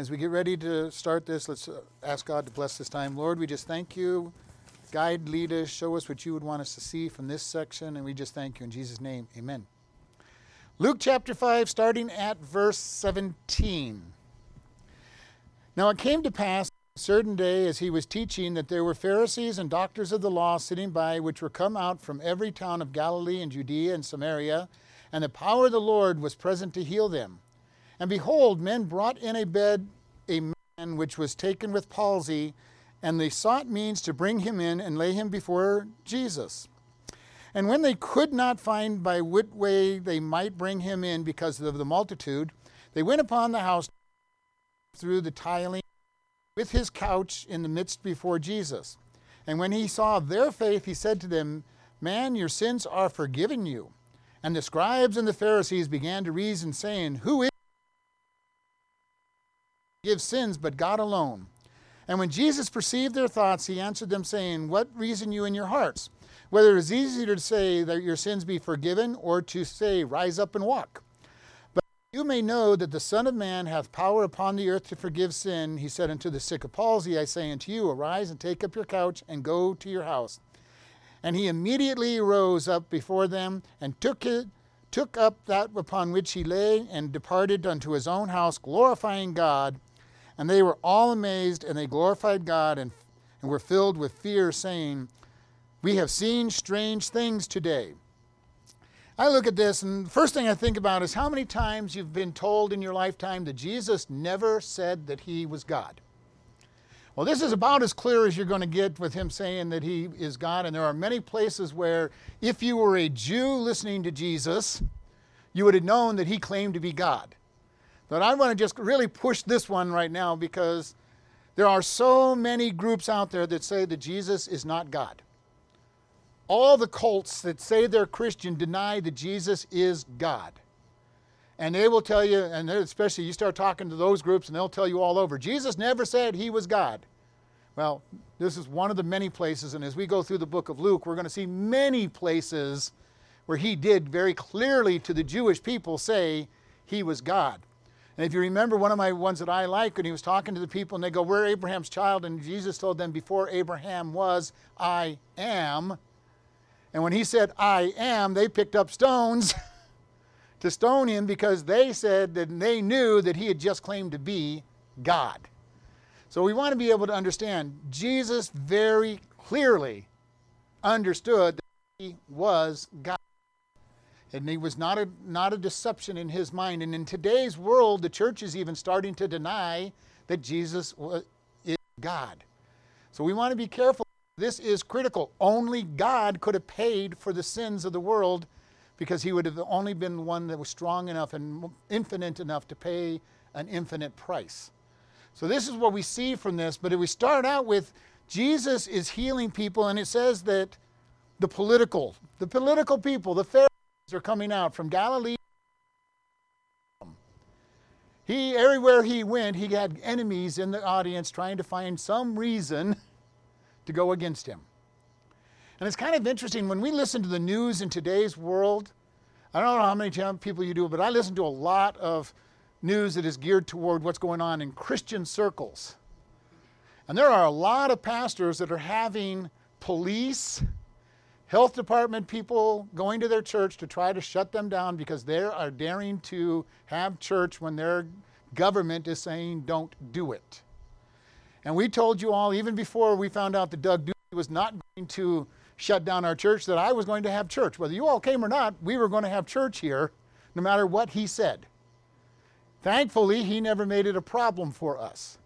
as we get ready to start this, let's uh, ask God to bless this time. Lord, we just thank you. Guide, lead us, show us what you would want us to see from this section, and we just thank you in Jesus' name. Amen. Luke chapter 5, starting at verse 17. Now it came to pass a certain day as he was teaching that there were Pharisees and doctors of the law sitting by, which were come out from every town of Galilee and Judea and Samaria, and the power of the Lord was present to heal them. And behold, men brought in a bed a man which was taken with palsy, and they sought means to bring him in and lay him before Jesus. And when they could not find by what way they might bring him in because of the multitude, they went upon the house through the tiling with his couch in the midst before Jesus. And when he saw their faith, he said to them, Man, your sins are forgiven you. And the scribes and the Pharisees began to reason, saying, Who is give sins but God alone. And when Jesus perceived their thoughts, he answered them, saying, What reason you in your hearts? Whether it is easier to say that your sins be forgiven, or to say, Rise up and walk. But you may know that the Son of Man hath power upon the earth to forgive sin. He said unto the sick of palsy, I say unto you, Arise and take up your couch and go to your house. And he immediately rose up before them and took it took up that upon which he lay and departed unto his own house, glorifying God. And they were all amazed, and they glorified God and, and were filled with fear, saying, We have seen strange things today. I look at this, and the first thing I think about is how many times you've been told in your lifetime that Jesus never said that he was God. Well, this is about as clear as you're going to get with him saying that he is God, and there are many places where if you were a Jew listening to Jesus, you would have known that he claimed to be God. But I want to just really push this one right now because there are so many groups out there that say that Jesus is not God. All the cults that say they're Christian deny that Jesus is God. And they will tell you, and especially you start talking to those groups, and they'll tell you all over Jesus never said he was God. Well, this is one of the many places, and as we go through the book of Luke, we're going to see many places where he did very clearly to the Jewish people say he was God. And if you remember one of my ones that I like, when he was talking to the people and they go, We're Abraham's child, and Jesus told them, Before Abraham was, I am. And when he said, I am, they picked up stones to stone him because they said that they knew that he had just claimed to be God. So we want to be able to understand Jesus very clearly understood that he was God. And he was not a, not a deception in his mind. And in today's world, the church is even starting to deny that Jesus is God. So we want to be careful. This is critical. Only God could have paid for the sins of the world because he would have only been one that was strong enough and infinite enough to pay an infinite price. So this is what we see from this. But if we start out with Jesus is healing people, and it says that the political, the political people, the Pharisees are coming out from Galilee. He everywhere he went, he had enemies in the audience trying to find some reason to go against him. And it's kind of interesting when we listen to the news in today's world. I don't know how many people you do, but I listen to a lot of news that is geared toward what's going on in Christian circles. And there are a lot of pastors that are having police, health department people going to their church to try to shut them down because they are daring to have church when their government is saying don't do it. And we told you all, even before we found out that Doug Ducey was not going to shut down our church, that I was going to have church. Whether you all came or not, we were going to have church here, no matter what he said. Thankfully, he never made it a problem for us.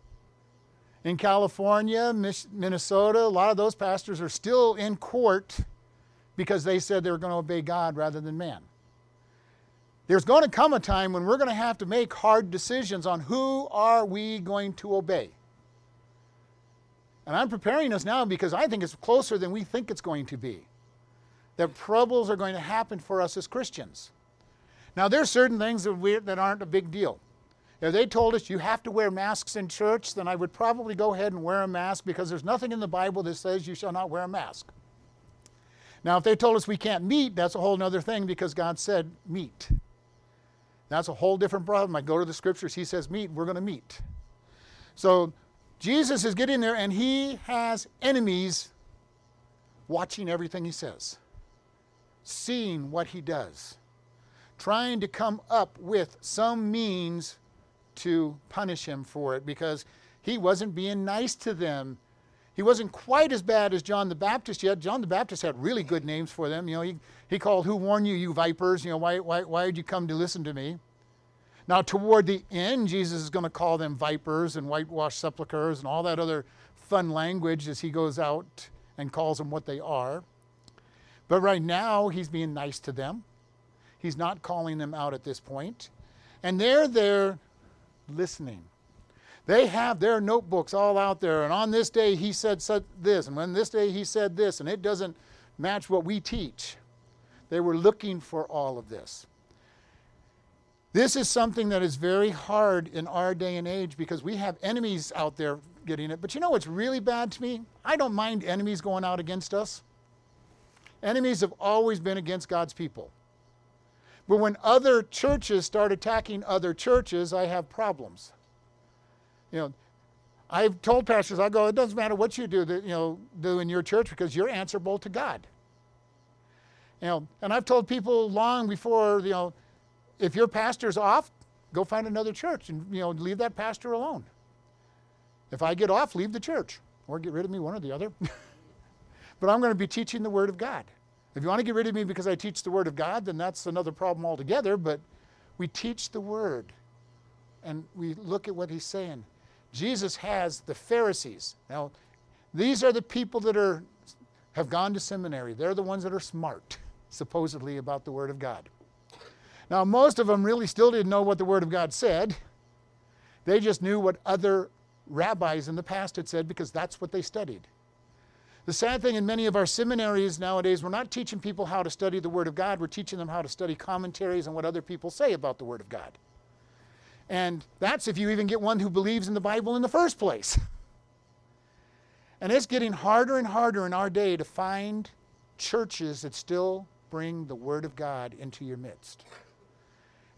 In California, Minnesota, a lot of those pastors are still in court because they said they were going to obey God rather than man. There's going to come a time when we're going to have to make hard decisions on who are we going to obey. And I'm preparing us now because I think it's closer than we think it's going to be. That troubles are going to happen for us as Christians. Now, there's certain things that, we, that aren't a big deal. If they told us you have to wear masks in church, then I would probably go ahead and wear a mask because there's nothing in the Bible that says you shall not wear a mask. Now, if they told us we can't meet, that's a whole other thing because God said meet. That's a whole different problem. I go to the scriptures, He says meet, we're going to meet. So Jesus is getting there and he has enemies watching everything he says, seeing what he does, trying to come up with some means to punish him for it because he wasn't being nice to them. He wasn't quite as bad as John the Baptist yet. John the Baptist had really good names for them. You know, he, he called, Who warned you, you vipers? You know, why, why, why did you come to listen to me? Now, toward the end, Jesus is going to call them vipers and whitewashed sepulchres and all that other fun language as he goes out and calls them what they are. But right now, he's being nice to them. He's not calling them out at this point. And they're there listening. They have their notebooks all out there, and on this day he said this, and when this day he said this, and it doesn't match what we teach. They were looking for all of this. This is something that is very hard in our day and age because we have enemies out there getting it. But you know what's really bad to me? I don't mind enemies going out against us. Enemies have always been against God's people. But when other churches start attacking other churches, I have problems. You know, I've told pastors, I go, it doesn't matter what you do, that, you know, do in your church because you're answerable to God. You know, and I've told people long before, you know, if your pastor's off, go find another church and you know leave that pastor alone. If I get off, leave the church or get rid of me, one or the other. but I'm going to be teaching the Word of God. If you want to get rid of me because I teach the Word of God, then that's another problem altogether. But we teach the Word and we look at what He's saying. Jesus has the Pharisees. Now, these are the people that are have gone to seminary. They're the ones that are smart, supposedly, about the Word of God. Now, most of them really still didn't know what the Word of God said. They just knew what other rabbis in the past had said because that's what they studied. The sad thing in many of our seminaries nowadays, we're not teaching people how to study the Word of God, we're teaching them how to study commentaries and what other people say about the Word of God. And that's if you even get one who believes in the Bible in the first place. And it's getting harder and harder in our day to find churches that still bring the Word of God into your midst.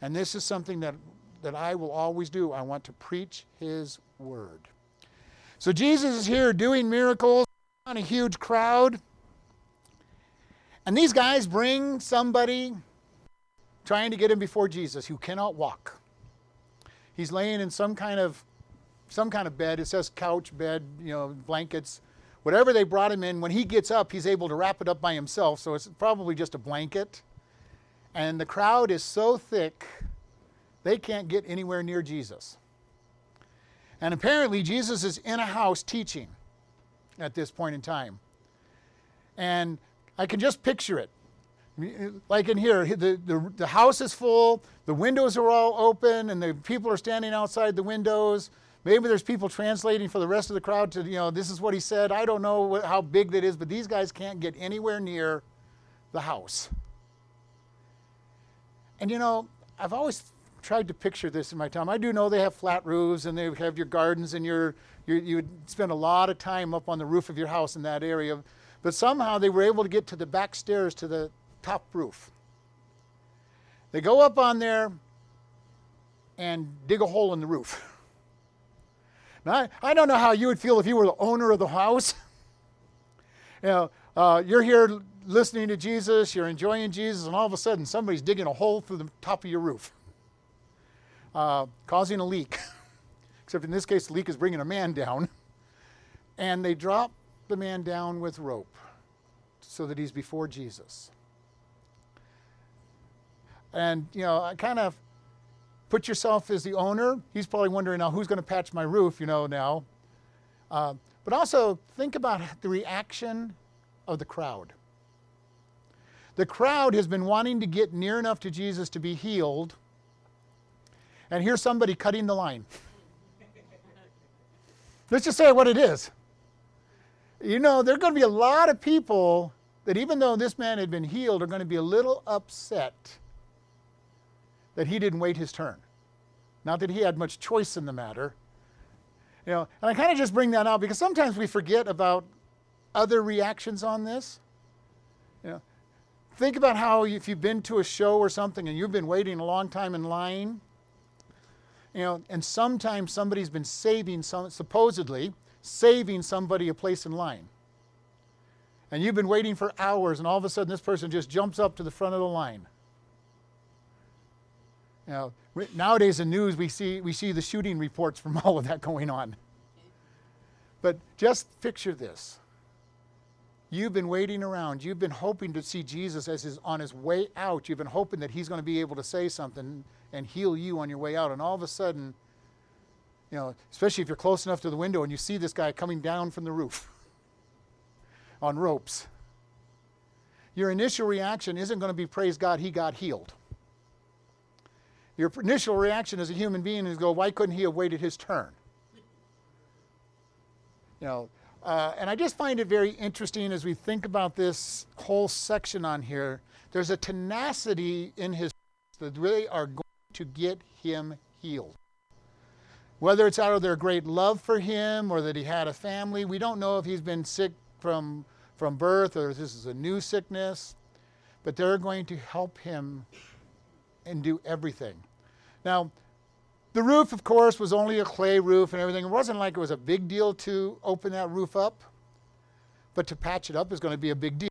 And this is something that, that I will always do. I want to preach His word. So Jesus is here doing miracles on a huge crowd. And these guys bring somebody trying to get him before Jesus who cannot walk. He's laying in some kind of some kind of bed. It says couch, bed, you know, blankets, whatever they brought him in. When he gets up, he's able to wrap it up by himself. So it's probably just a blanket. And the crowd is so thick, they can't get anywhere near Jesus. And apparently, Jesus is in a house teaching at this point in time. And I can just picture it. Like in here, the, the, the house is full, the windows are all open, and the people are standing outside the windows. Maybe there's people translating for the rest of the crowd to, you know, this is what he said. I don't know what, how big that is, but these guys can't get anywhere near the house. And you know, I've always tried to picture this in my time. I do know they have flat roofs and they have your gardens and your, your, you would spend a lot of time up on the roof of your house in that area. But somehow they were able to get to the back stairs to the top roof. They go up on there and dig a hole in the roof. Now, I, don't know how you would feel if you were the owner of the house. you know, uh, you're here listening to Jesus, you're enjoying Jesus, and all of a sudden somebody's digging a hole through the top of your roof, uh, causing a leak. Except in this case, the leak is bringing a man down. And they drop the man down with rope so that he's before Jesus. And, you know, I kind of put yourself as the owner. He's probably wondering now who's going to patch my roof, you know, now. Uh, but also think about the reaction of the crowd. The crowd has been wanting to get near enough to Jesus to be healed, and here's somebody cutting the line. Let's just say what it is. You know, there are going to be a lot of people that, even though this man had been healed, are going to be a little upset that he didn't wait his turn. Not that he had much choice in the matter. You know, and I kind of just bring that out because sometimes we forget about other reactions on this. You know, think about how if you've been to a show or something and you've been waiting a long time in line, You know, and sometimes somebody's been saving some supposedly saving somebody a place in line. And you've been waiting for hours and all of a sudden this person just jumps up to the front of the line. You know, nowadays in news we see we see the shooting reports from all of that going on. But just picture this. You've been waiting around. You've been hoping to see Jesus as his, on his way out. You've been hoping that he's going to be able to say something and heal you on your way out. And all of a sudden, you know, especially if you're close enough to the window and you see this guy coming down from the roof on ropes, your initial reaction isn't going to be, praise God, he got healed. Your initial reaction as a human being is go, why couldn't he have waited his turn? You know, uh, and I just find it very interesting as we think about this whole section on here. There's a tenacity in his that really are going to get him healed. Whether it's out of their great love for him or that he had a family, we don't know if he's been sick from, from birth or if this is a new sickness, but they're going to help him and do everything. Now, the roof, of course, was only a clay roof and everything. It wasn't like it was a big deal to open that roof up, but to patch it up is going to be a big deal.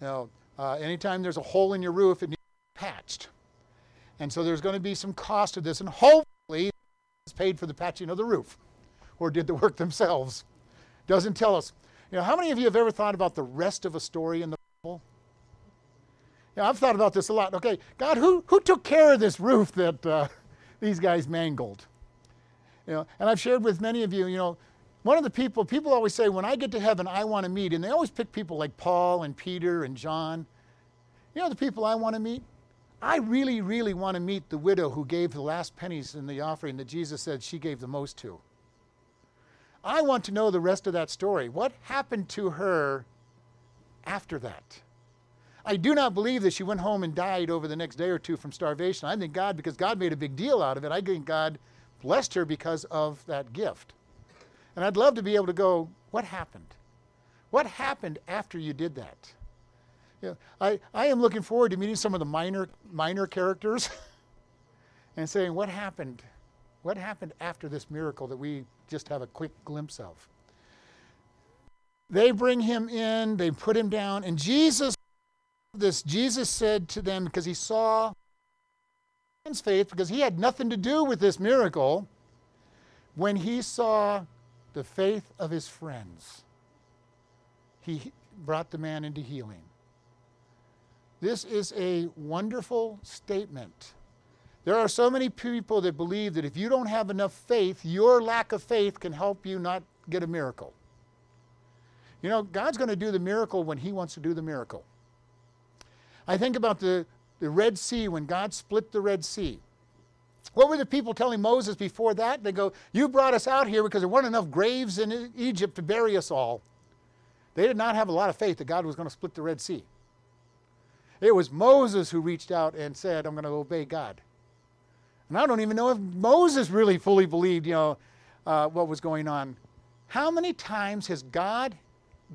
Now, uh, anytime there's a hole in your roof, it needs to be patched. And so there's going to be some cost to this, and hopefully it's paid for the patching of the roof or did the work themselves. Doesn't tell us. You know, how many of you have ever thought about the rest of a story in the Bible? Yeah, I've thought about this a lot. Okay, God, who, who took care of this roof that. Uh, these guys mangled. You know, and I've shared with many of you, you know, one of the people, people always say, when I get to heaven, I want to meet. And they always pick people like Paul and Peter and John. You know the people I want to meet? I really, really want to meet the widow who gave the last pennies in the offering that Jesus said she gave the most to. I want to know the rest of that story. What happened to her after that? I do not believe that she went home and died over the next day or two from starvation. I think God, because God made a big deal out of it, I think God blessed her because of that gift. And I'd love to be able to go, what happened? What happened after you did that? You know, I, I am looking forward to meeting some of the minor, minor characters and saying, what happened? What happened after this miracle that we just have a quick glimpse of? They bring him in, they put him down, and Jesus this, Jesus said to them, because he saw his faith, because he had nothing to do with this miracle, when he saw the faith of his friends, he brought the man into healing. This is a wonderful statement. There are so many people that believe that if you don't have enough faith, your lack of faith can help you not get a miracle. You know, God's going to do the miracle when He wants to do the miracle. I think about the, the Red Sea when God split the Red Sea. What were the people telling Moses before that? They go, You brought us out here because there weren't enough graves in Egypt to bury us all. They did not have a lot of faith that God was going to split the Red Sea. It was Moses who reached out and said, I'm going to obey God. And I don't even know if Moses really fully believed, you know, uh, what was going on. How many times has God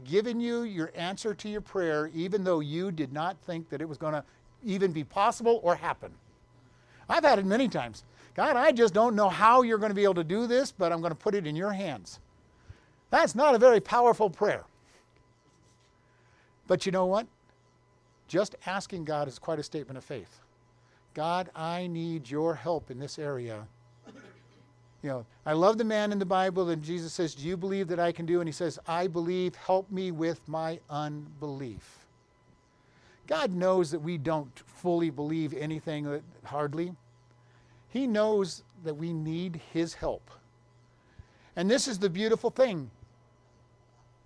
given you your answer to your prayer, even though you did not think that it was going to even be possible or happen. I've had it many times. God, I just don't know how you're going to be able to do this, but I'm going to put it in your hands. That's not a very powerful prayer. But you know what? Just asking God is quite a statement of faith. God, I need your help in this area you know, I love the man in the Bible, and Jesus says, Do you believe that I can do? And he says, I believe, help me with my unbelief. God knows that we don't fully believe anything, hardly. He knows that we need his help. And this is the beautiful thing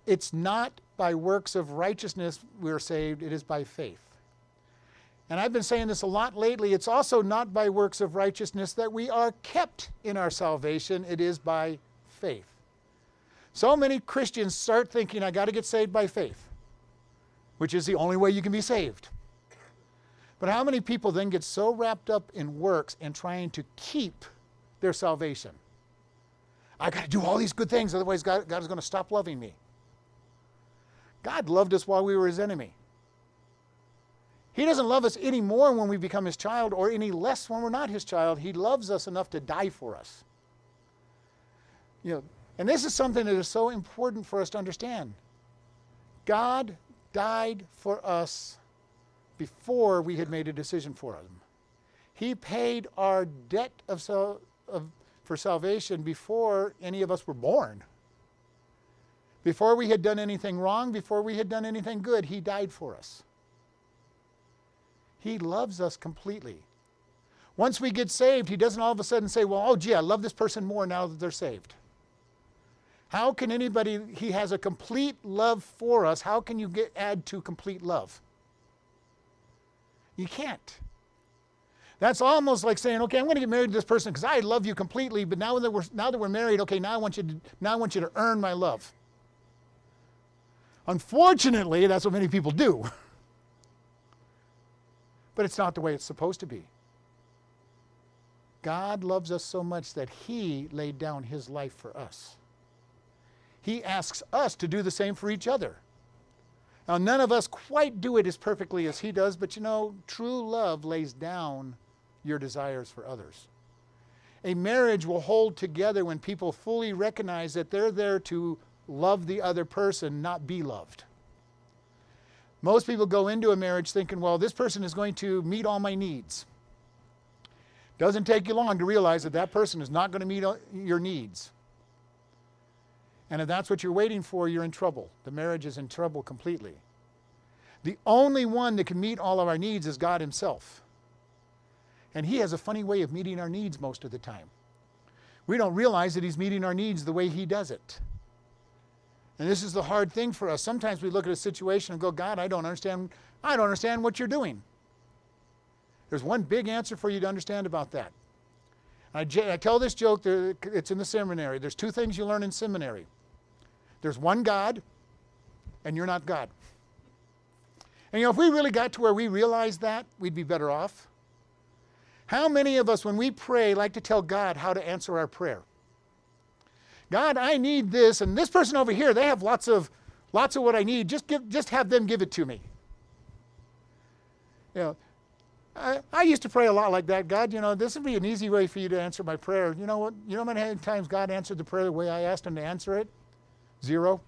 it's not by works of righteousness we're saved, it is by faith. And I've been saying this a lot lately. It's also not by works of righteousness that we are kept in our salvation, it is by faith. So many Christians start thinking, I got to get saved by faith, which is the only way you can be saved. But how many people then get so wrapped up in works and trying to keep their salvation? I got to do all these good things, otherwise, God, God is going to stop loving me. God loved us while we were his enemy. He doesn't love us any more when we become his child or any less when we're not his child. He loves us enough to die for us. You know, and this is something that is so important for us to understand. God died for us before we had made a decision for him. He paid our debt of, of, for salvation before any of us were born. Before we had done anything wrong, before we had done anything good, He died for us. He loves us completely. Once we get saved, He doesn't all of a sudden say, Well, oh, gee, I love this person more now that they're saved. How can anybody, He has a complete love for us. How can you get, add to complete love? You can't. That's almost like saying, okay, I'm going to get married to this person because I love you completely, but now that we're now that we're married, okay, now I want you to now I want you to earn my love. Unfortunately, that's what many people do. But it's not the way it's supposed to be. God loves us so much that He laid down His life for us. He asks us to do the same for each other. Now, none of us quite do it as perfectly as He does, but you know, true love lays down your desires for others. A marriage will hold together when people fully recognize that they're there to love the other person, not be loved. Most people go into a marriage thinking, well, this person is going to meet all my needs. Doesn't take you long to realize that that person is not going to meet your needs. And if that's what you're waiting for, you're in trouble. The marriage is in trouble completely. The only one that can meet all of our needs is God Himself. And He has a funny way of meeting our needs most of the time. We don't realize that He's meeting our needs the way He does it. And this is the hard thing for us. Sometimes we look at a situation and go, God, I don't understand. I don't understand what you're doing. There's one big answer for you to understand about that. I, I tell this joke, it's in the seminary. There's two things you learn in seminary there's one God, and you're not God. And you know, if we really got to where we realized that, we'd be better off. How many of us, when we pray, like to tell God how to answer our prayer? God, I need this, and this person over here, they have lots of lots of what I need. Just give, just have them give it to me. You know, I, I used to pray a lot like that. God, you know, this would be an easy way for you to answer my prayer. You know what? You know how many times God answered the prayer the way I asked Him to answer it? Zero.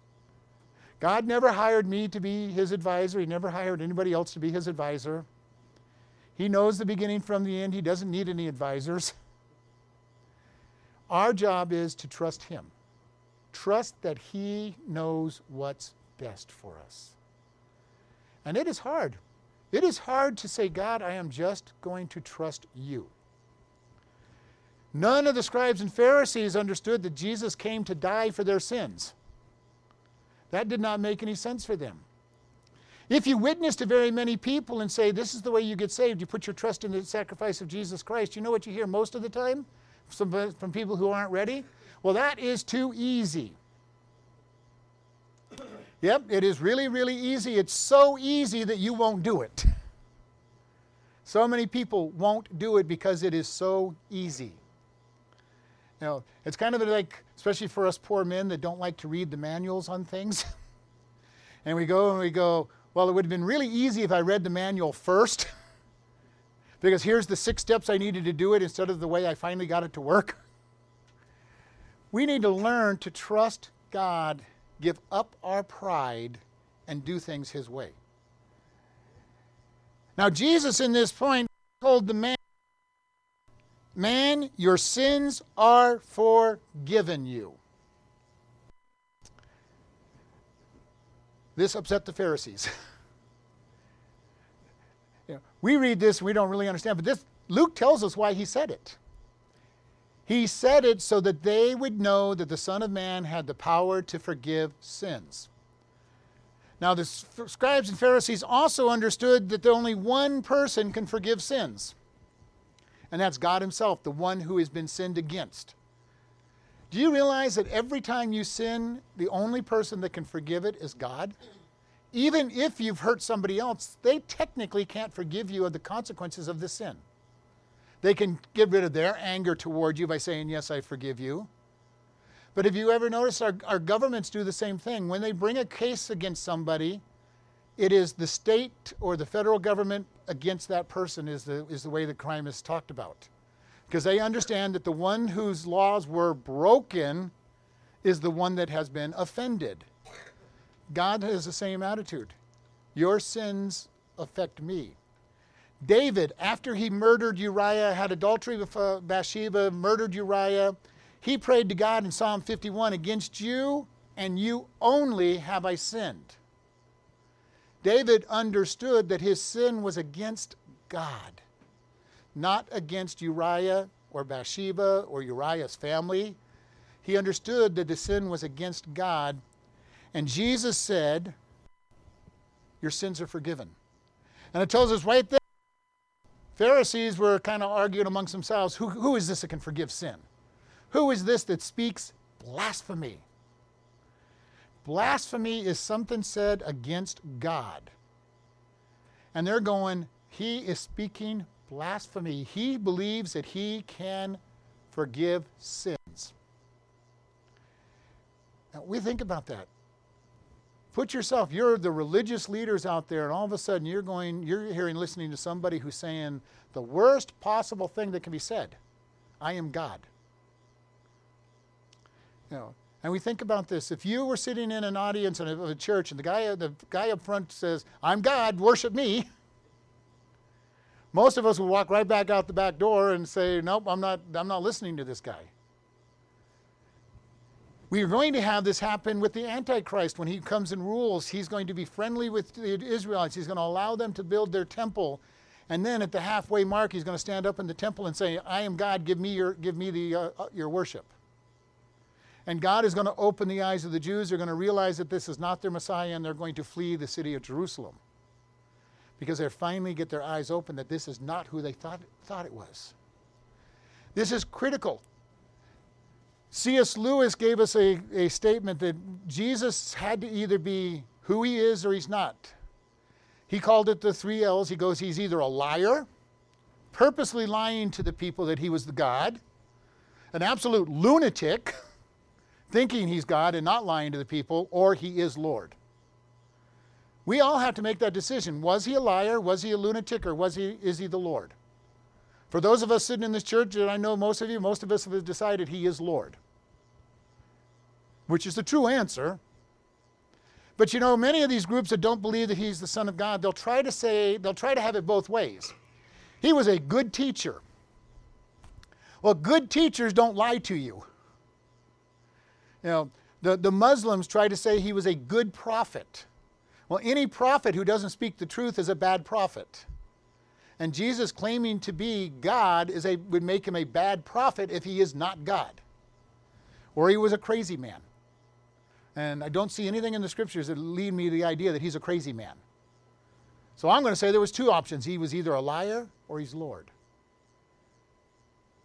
God never hired me to be His advisor. He never hired anybody else to be His advisor. He knows the beginning from the end. He doesn't need any advisors. Our job is to trust Him. Trust that He knows what's best for us. And it is hard. It is hard to say, God, I am just going to trust you. None of the scribes and Pharisees understood that Jesus came to die for their sins. That did not make any sense for them. If you witness to very many people and say, This is the way you get saved, you put your trust in the sacrifice of Jesus Christ, you know what you hear most of the time? From, from people who aren't ready? Well, that is too easy. Yep, it is really, really easy. It's so easy that you won't do it. So many people won't do it because it is so easy. You know, it's kind of like, especially for us poor men that don't like to read the manuals on things. and we go and we go, well, it would have been really easy if I read the manual first. because here's the six steps I needed to do it instead of the way I finally got it to work. We need to learn to trust God, give up our pride, and do things His way. Now, Jesus, in this point, told the man, Man, your sins are forgiven you. This upset the Pharisees. We read this, we don't really understand, but this Luke tells us why he said it. He said it so that they would know that the Son of Man had the power to forgive sins. Now, the scribes and Pharisees also understood that only one person can forgive sins, and that's God Himself, the one who has been sinned against. Do you realize that every time you sin, the only person that can forgive it is God? Even if you've hurt somebody else, they technically can't forgive you of the consequences of the sin. They can get rid of their anger toward you by saying, Yes, I forgive you. But have you ever noticed our, our governments do the same thing? When they bring a case against somebody, it is the state or the federal government against that person is the, is the way the crime is talked about. Because they understand that the one whose laws were broken is the one that has been offended. God has the same attitude. Your sins affect me. David, after he murdered Uriah, had adultery with uh, Bathsheba, murdered Uriah, he prayed to God in Psalm 51 Against you and you only have I sinned. David understood that his sin was against God, not against Uriah or Bathsheba or Uriah's family. He understood that the sin was against God. And Jesus said, Your sins are forgiven. And it tells us right there, Pharisees were kind of arguing amongst themselves who, who is this that can forgive sin? Who is this that speaks blasphemy? Blasphemy is something said against God. And they're going, He is speaking blasphemy. He believes that He can forgive sins. Now, we think about that. Put yourself, you're the religious leaders out there, and all of a sudden you're going, you're hearing, listening to somebody who's saying the worst possible thing that can be said I am God. You know, and we think about this. If you were sitting in an audience of a church and the guy, the guy up front says, I'm God, worship me, most of us would walk right back out the back door and say, Nope, I'm not, I'm not listening to this guy. We are going to have this happen with the Antichrist when he comes and rules. He's going to be friendly with the Israelites. He's going to allow them to build their temple. And then at the halfway mark, he's going to stand up in the temple and say, I am God, give me your, give me the, uh, uh your worship. And God is going to open the eyes of the Jews. They're going to realize that this is not their Messiah and they're going to flee the city of Jerusalem. Because they finally get their eyes open that this is not who they thought, thought it was. This is critical. C.S. Lewis gave us a, a statement that Jesus had to either be who he is or he's not. He called it the three L's. He goes, he's either a liar, purposely lying to the people that he was the God, an absolute lunatic, thinking he's God and not lying to the people, or he is Lord. We all have to make that decision. Was he a liar? Was he a lunatic? Or was he, is he the Lord? For those of us sitting in this church, and I know most of you, most of us have decided he is Lord which is the true answer. But you know, many of these groups that don't believe that he's the Son of God, they'll try to say, they'll try to have it both ways. He was a good teacher. Well, good teachers don't lie to you. You know, the, the Muslims try to say he was a good prophet. Well, any prophet who doesn't speak the truth is a bad prophet. And Jesus claiming to be God is a, would make him a bad prophet if he is not God. Or he was a crazy man. And I don't see anything in the scriptures that lead me to the idea that he's a crazy man. So I'm going to say there was two options. He was either a liar or he's Lord.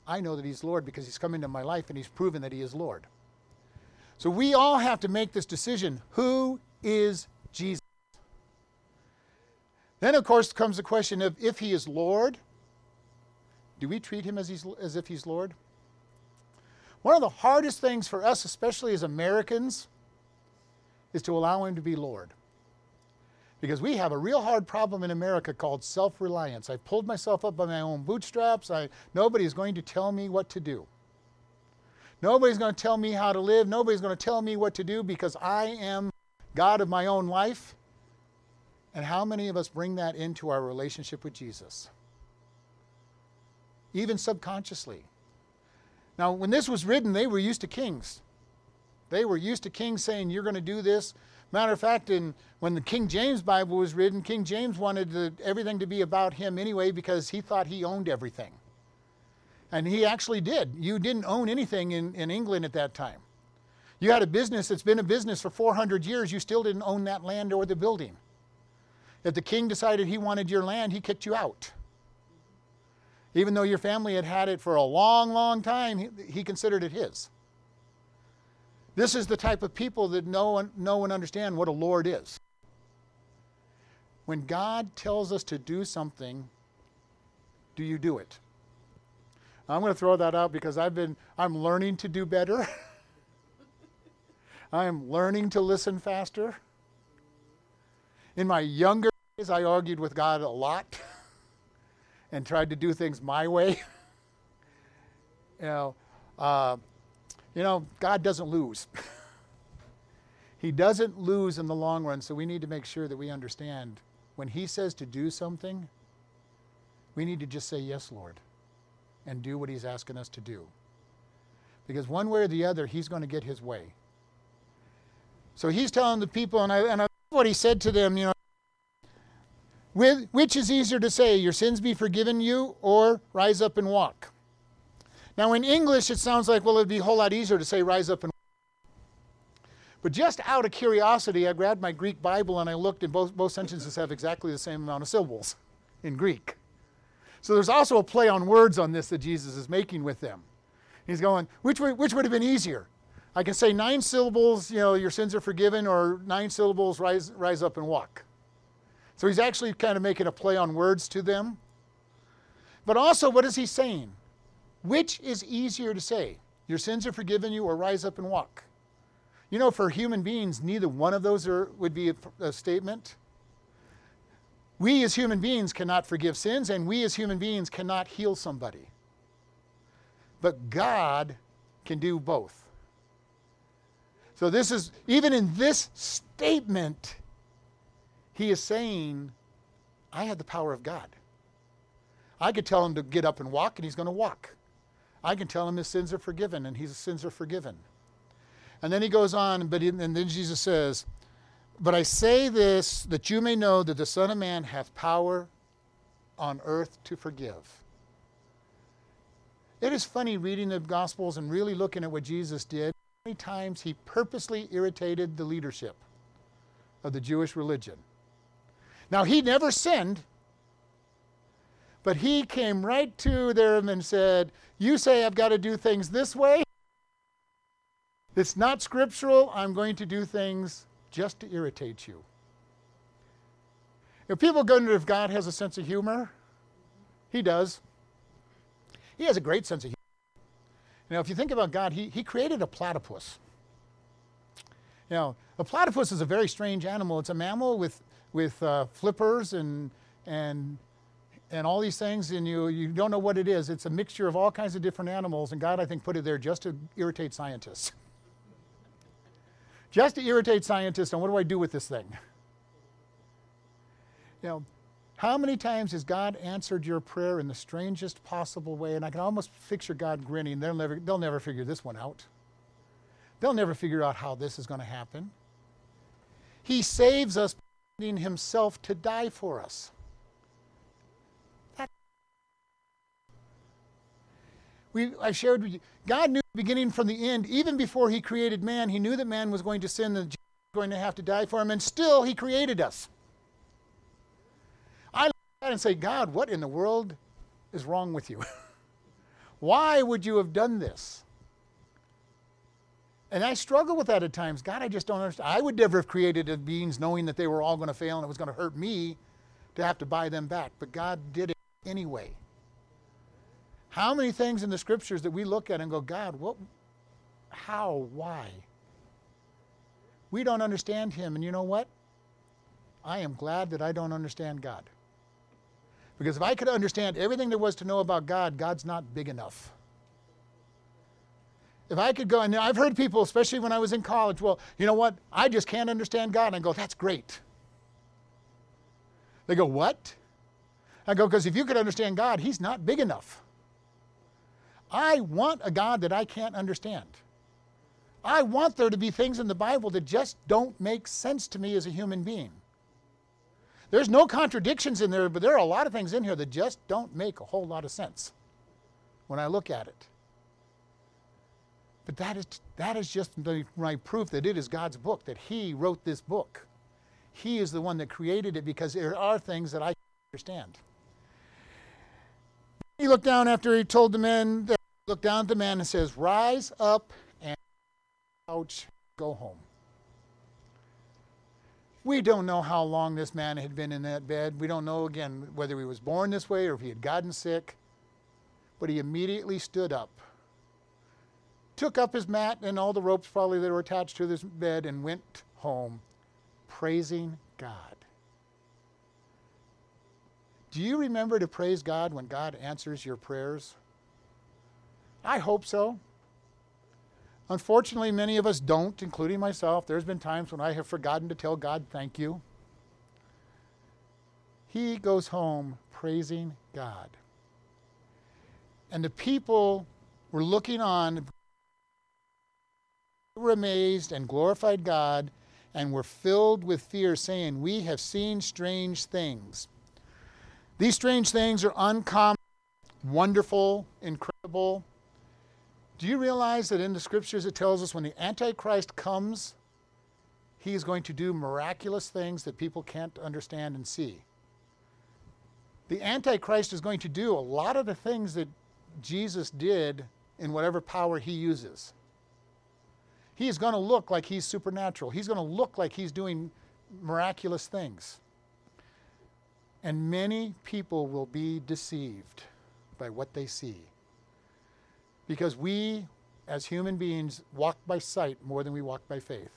I know that he's Lord because he's come into my life and he's proven that he is Lord. So we all have to make this decision. Who is Jesus? Then, of course, comes the question of if he is Lord, do we treat him as, he's, as if he's Lord? One of the hardest things for us, especially as Americans, is to allow Him to be Lord. Because we have a real hard problem in America called self reliance. I pulled myself up by my own bootstraps. I, nobody's going to tell me what to do. Nobody's going to tell me how to live. Nobody's going to tell me what to do because I am God of my own life. And how many of us bring that into our relationship with Jesus? Even subconsciously. Now, when this was written, they were used to kings. They were used to kings saying, You're going to do this. Matter of fact, in, when the King James Bible was written, King James wanted the, everything to be about him anyway because he thought he owned everything. And he actually did. You didn't own anything in, in England at that time. You had a business that's been a business for 400 years, you still didn't own that land or the building. If the king decided he wanted your land, he kicked you out. Even though your family had had it for a long, long time, he, he considered it his. This is the type of people that know and, know and understand what a Lord is. When God tells us to do something, do you do it? I'm going to throw that out because I've been I'm learning to do better. I am learning to listen faster. In my younger days, I argued with God a lot and tried to do things my way. you know, uh, you know, God doesn't lose. he doesn't lose in the long run, so we need to make sure that we understand when He says to do something, we need to just say, Yes, Lord, and do what He's asking us to do. Because one way or the other, He's going to get His way. So He's telling the people, and I, and I what He said to them, you know, With, which is easier to say, Your sins be forgiven you, or rise up and walk? Now, in English, it sounds like, well, it'd be a whole lot easier to say, Rise up and. But just out of curiosity, I grabbed my Greek Bible and I looked, and both, both sentences have exactly the same amount of syllables in Greek. So there's also a play on words on this that Jesus is making with them. He's going, which would, which would have been easier? I can say nine syllables, you know, your sins are forgiven, or nine syllables, rise, rise up and walk. So he's actually kind of making a play on words to them. But also, what is he saying? Which is easier to say? Your sins are forgiven you, or rise up and walk? You know, for human beings, neither one of those are, would be a, a statement. We as human beings cannot forgive sins, and we as human beings cannot heal somebody. But God can do both. So, this is, even in this statement, he is saying, I have the power of God. I could tell him to get up and walk, and he's going to walk. I can tell him his sins are forgiven, and his sins are forgiven. And then he goes on, but and then Jesus says, but I say this that you may know that the Son of Man hath power on earth to forgive. It is funny reading the Gospels and really looking at what Jesus did. How many times he purposely irritated the leadership of the Jewish religion. Now, he never sinned, but he came right to them and said, You say I've got to do things this way? It's not scriptural. I'm going to do things just to irritate you. If people into if God has a sense of humor, he does. He has a great sense of humor. Now, if you think about God, he, he created a platypus. Now, a platypus is a very strange animal. It's a mammal with, with uh, flippers and, and, and all these things, and you, you don't know what it is. It's a mixture of all kinds of different animals, and God, I think, put it there just to irritate scientists. just to irritate scientists on what do I do with this thing? You know, how many times has God answered your prayer in the strangest possible way? And I can almost picture God grinning. They'll never, they'll never figure this one out. They'll never figure out how this is going to happen. He saves us by himself to die for us. We, I shared with you, God knew the beginning from the end, even before He created man, He knew that man was going to sin and was going to have to die for him, and still He created us. I look at that and say, God, what in the world is wrong with you? Why would you have done this? And I struggle with that at times. God, I just don't understand. I would never have created beings knowing that they were all going to fail and it was going to hurt me to have to buy them back. But God did it anyway. How many things in the scriptures that we look at and go, God, what, how, why? We don't understand Him. And you know what? I am glad that I don't understand God. Because if I could understand everything there was to know about God, God's not big enough. If I could go, and I've heard people, especially when I was in college, well, you know what? I just can't understand God. And I go, that's great. They go, what? I go, because if you could understand God, He's not big enough. I want a God that I can't understand. I want there to be things in the Bible that just don't make sense to me as a human being. There's no contradictions in there, but there are a lot of things in here that just don't make a whole lot of sense when I look at it. But that is, that is just the, my proof that it is God's book, that He wrote this book. He is the one that created it because there are things that I can't understand. He looked down after he told the men looked down at the man and says, Rise up and go home. We don't know how long this man had been in that bed. We don't know, again, whether he was born this way or if he had gotten sick. But he immediately stood up, took up his mat and all the ropes probably that were attached to this bed, and went home praising God. Do you remember to praise God when God answers your prayers? I hope so. Unfortunately, many of us don't, including myself. There's been times when I have forgotten to tell God thank you. He goes home praising God. And the people were looking on, they were amazed and glorified God and were filled with fear, saying, We have seen strange things. These strange things are uncommon, wonderful, incredible. Do you realize that in the scriptures it tells us when the Antichrist comes, he is going to do miraculous things that people can't understand and see? The Antichrist is going to do a lot of the things that Jesus did in whatever power he uses. He's going to look like he's supernatural. He's going to look like he's doing miraculous things. And many people will be deceived by what they see. Because we, as human beings, walk by sight more than we walk by faith.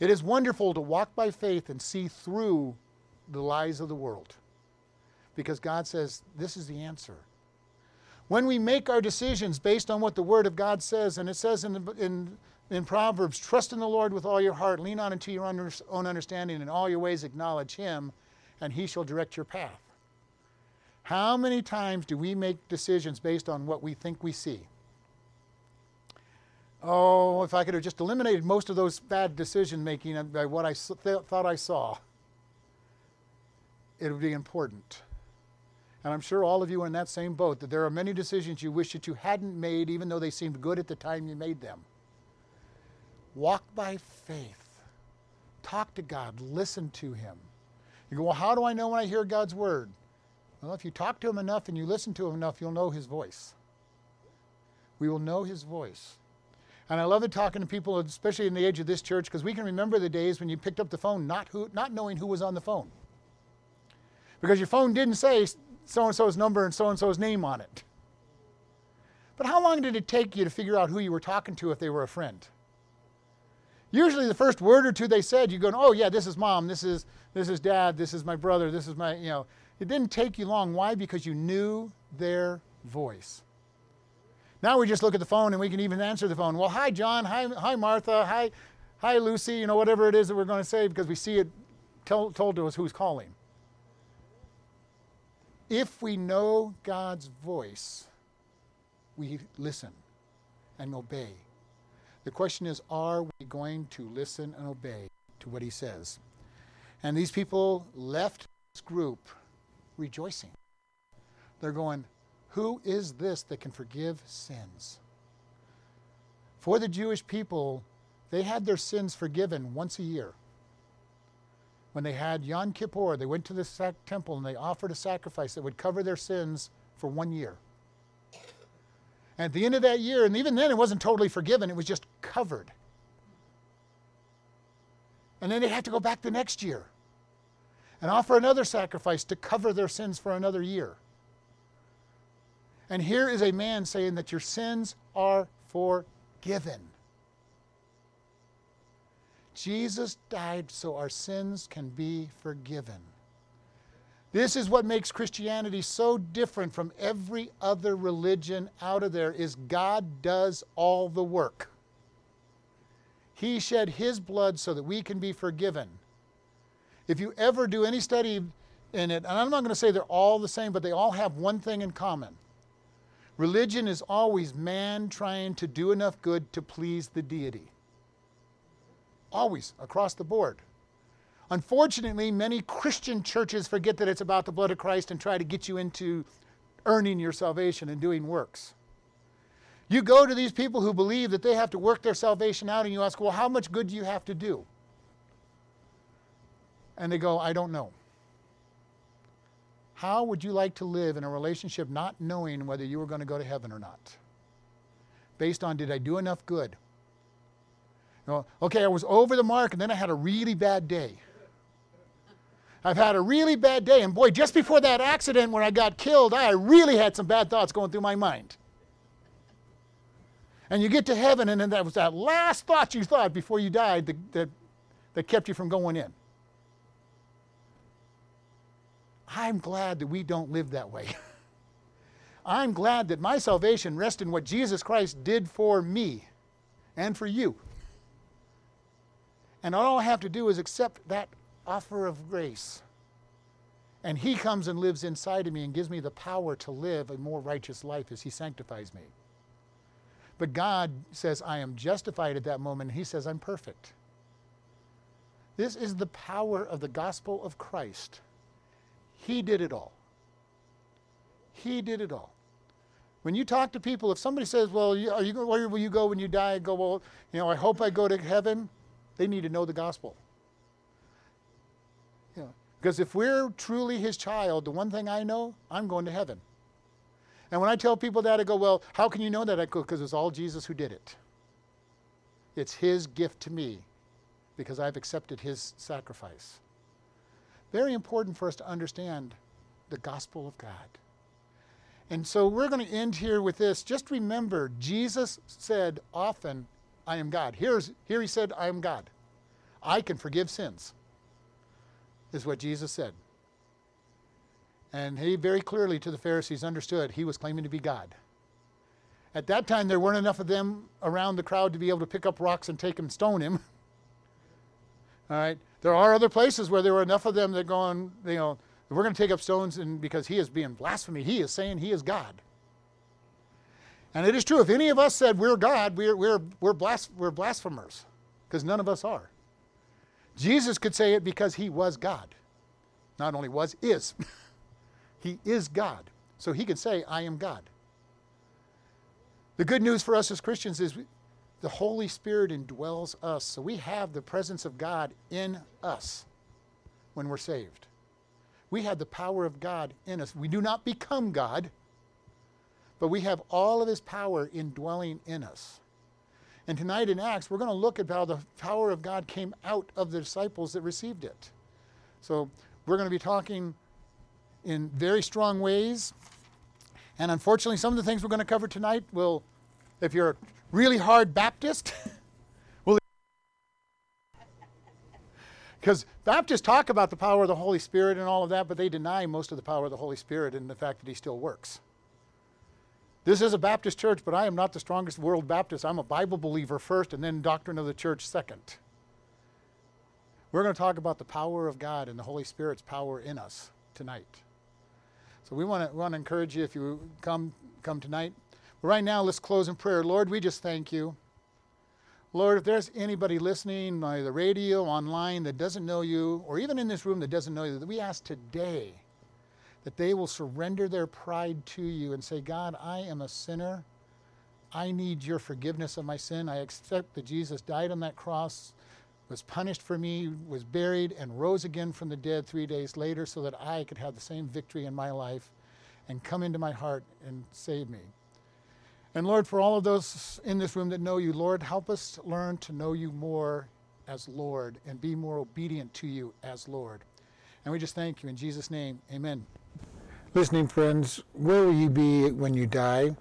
It is wonderful to walk by faith and see through the lies of the world. Because God says, this is the answer. When we make our decisions based on what the Word of God says, and it says in, in, in Proverbs, trust in the Lord with all your heart, lean on into your own understanding, in all your ways acknowledge Him, and He shall direct your path. How many times do we make decisions based on what we think we see? Oh, if I could have just eliminated most of those bad decision making uh, by what I th- thought I saw, it would be important. And I'm sure all of you are in that same boat that there are many decisions you wish that you hadn't made, even though they seemed good at the time you made them. Walk by faith. Talk to God. Listen to Him. You go, well, how do I know when I hear God's word? Well, if you talk to Him enough and you listen to Him enough, you'll know His voice. We will know His voice. And I love it talking to people, especially in the age of this church, because we can remember the days when you picked up the phone not, who, not knowing who was on the phone. Because your phone didn't say so and so's number and so and so's name on it. But how long did it take you to figure out who you were talking to if they were a friend? Usually, the first word or two they said, you go, "Oh yeah, this is mom. This is this is dad. This is my brother. This is my you know." It didn't take you long. Why? Because you knew their voice. Now we just look at the phone and we can even answer the phone. Well, hi John. Hi hi Martha. Hi hi Lucy. You know whatever it is that we're going to say because we see it tell, told to us who's calling. If we know God's voice, we listen and obey. The question is, are we going to listen and obey to what he says? And these people left this group rejoicing. They're going, Who is this that can forgive sins? For the Jewish people, they had their sins forgiven once a year when they had Yom Kippur, they went to the sac- temple and they offered a sacrifice that would cover their sins for one year. And at the end of that year, and even then it wasn't totally forgiven, it was just covered. And then they had to go back the next year and offer another sacrifice to cover their sins for another year. And here is a man saying that your sins are forgiven. Jesus died so our sins can be forgiven. This is what makes Christianity so different from every other religion out of there is God does all the work. He shed his blood so that we can be forgiven. If you ever do any study in it, and I'm not going to say they're all the same, but they all have one thing in common. Religion is always man trying to do enough good to please the deity. Always, across the board. Unfortunately, many Christian churches forget that it's about the blood of Christ and try to get you into earning your salvation and doing works. You go to these people who believe that they have to work their salvation out, and you ask, Well, how much good do you have to do? And they go, I don't know. How would you like to live in a relationship not knowing whether you were going to go to heaven or not? Based on, did I do enough good? You know, okay, I was over the mark and then I had a really bad day. I've had a really bad day. And boy, just before that accident when I got killed, I really had some bad thoughts going through my mind. And you get to heaven, and then that was that last thought you thought before you died that, that, that kept you from going in. I'm glad that we don't live that way. I'm glad that my salvation rests in what Jesus Christ did for me and for you. And all I have to do is accept that offer of grace. And He comes and lives inside of me and gives me the power to live a more righteous life as He sanctifies me. But God says, I am justified at that moment, He says, I'm perfect. This is the power of the gospel of Christ. He did it all. He did it all. When you talk to people, if somebody says, "Well, are you, where will you go when you die?" I go, "Well, you know, I hope I go to heaven." They need to know the gospel. You know, because if we're truly His child, the one thing I know, I'm going to heaven. And when I tell people that, I go, "Well, how can you know that?" I go, "Because it's all Jesus who did it. It's His gift to me, because I've accepted His sacrifice." Very important for us to understand the gospel of God. And so we're going to end here with this. Just remember, Jesus said often, I am God. Here's, here he said, I am God. I can forgive sins, is what Jesus said. And he very clearly to the Pharisees understood he was claiming to be God. At that time, there weren't enough of them around the crowd to be able to pick up rocks and take him stone him. All right. There are other places where there were enough of them that going, you know, we're going to take up stones and because he is being blasphemy, he is saying he is God. And it is true, if any of us said we're God, we're, we're, we're, blas- we're blasphemers, because none of us are. Jesus could say it because he was God. Not only was, is. he is God. So he could say, I am God. The good news for us as Christians is the Holy Spirit indwells us. So we have the presence of God in us when we're saved. We have the power of God in us. We do not become God, but we have all of his power indwelling in us. And tonight in Acts, we're going to look at how the power of God came out of the disciples that received it. So we're going to be talking in very strong ways. And unfortunately, some of the things we're going to cover tonight will, if you're really hard Baptist, well, because Baptists talk about the power of the Holy Spirit and all of that, but they deny most of the power of the Holy Spirit and the fact that He still works. This is a Baptist church, but I am not the strongest world Baptist. I'm a Bible believer first and then doctrine of the church second. We're going to talk about the power of God and the Holy Spirit's power in us tonight. So we want to, we want to encourage you if you come come tonight, right now, let's close in prayer. Lord, we just thank you. Lord, if there's anybody listening by the radio, online, that doesn't know you, or even in this room that doesn't know you, that we ask today that they will surrender their pride to you and say, God, I am a sinner. I need your forgiveness of my sin. I accept that Jesus died on that cross, was punished for me, was buried, and rose again from the dead three days later so that I could have the same victory in my life and come into my heart and save me. And Lord, for all of those in this room that know you, Lord, help us learn to know you more as Lord and be more obedient to you as Lord. And we just thank you in Jesus' name. Amen. Listening friends, where will you be when you die?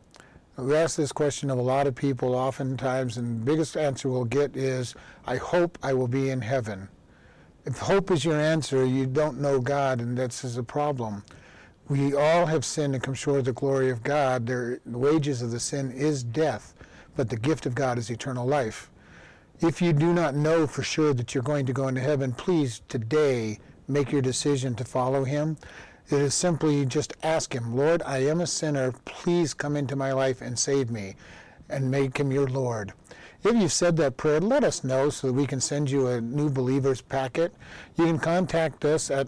We ask this question of a lot of people oftentimes, and the biggest answer we'll get is, I hope I will be in heaven. If hope is your answer, you don't know God, and that's a problem we all have sinned and come short of the glory of God. the wages of the sin is death, but the gift of God is eternal life. If you do not know for sure that you're going to go into heaven, please today make your decision to follow Him. It is simply just ask Him, Lord, I am a sinner. Please come into my life and save me, and make Him your Lord. If you've said that prayer, let us know so that we can send you a new believers packet. You can contact us at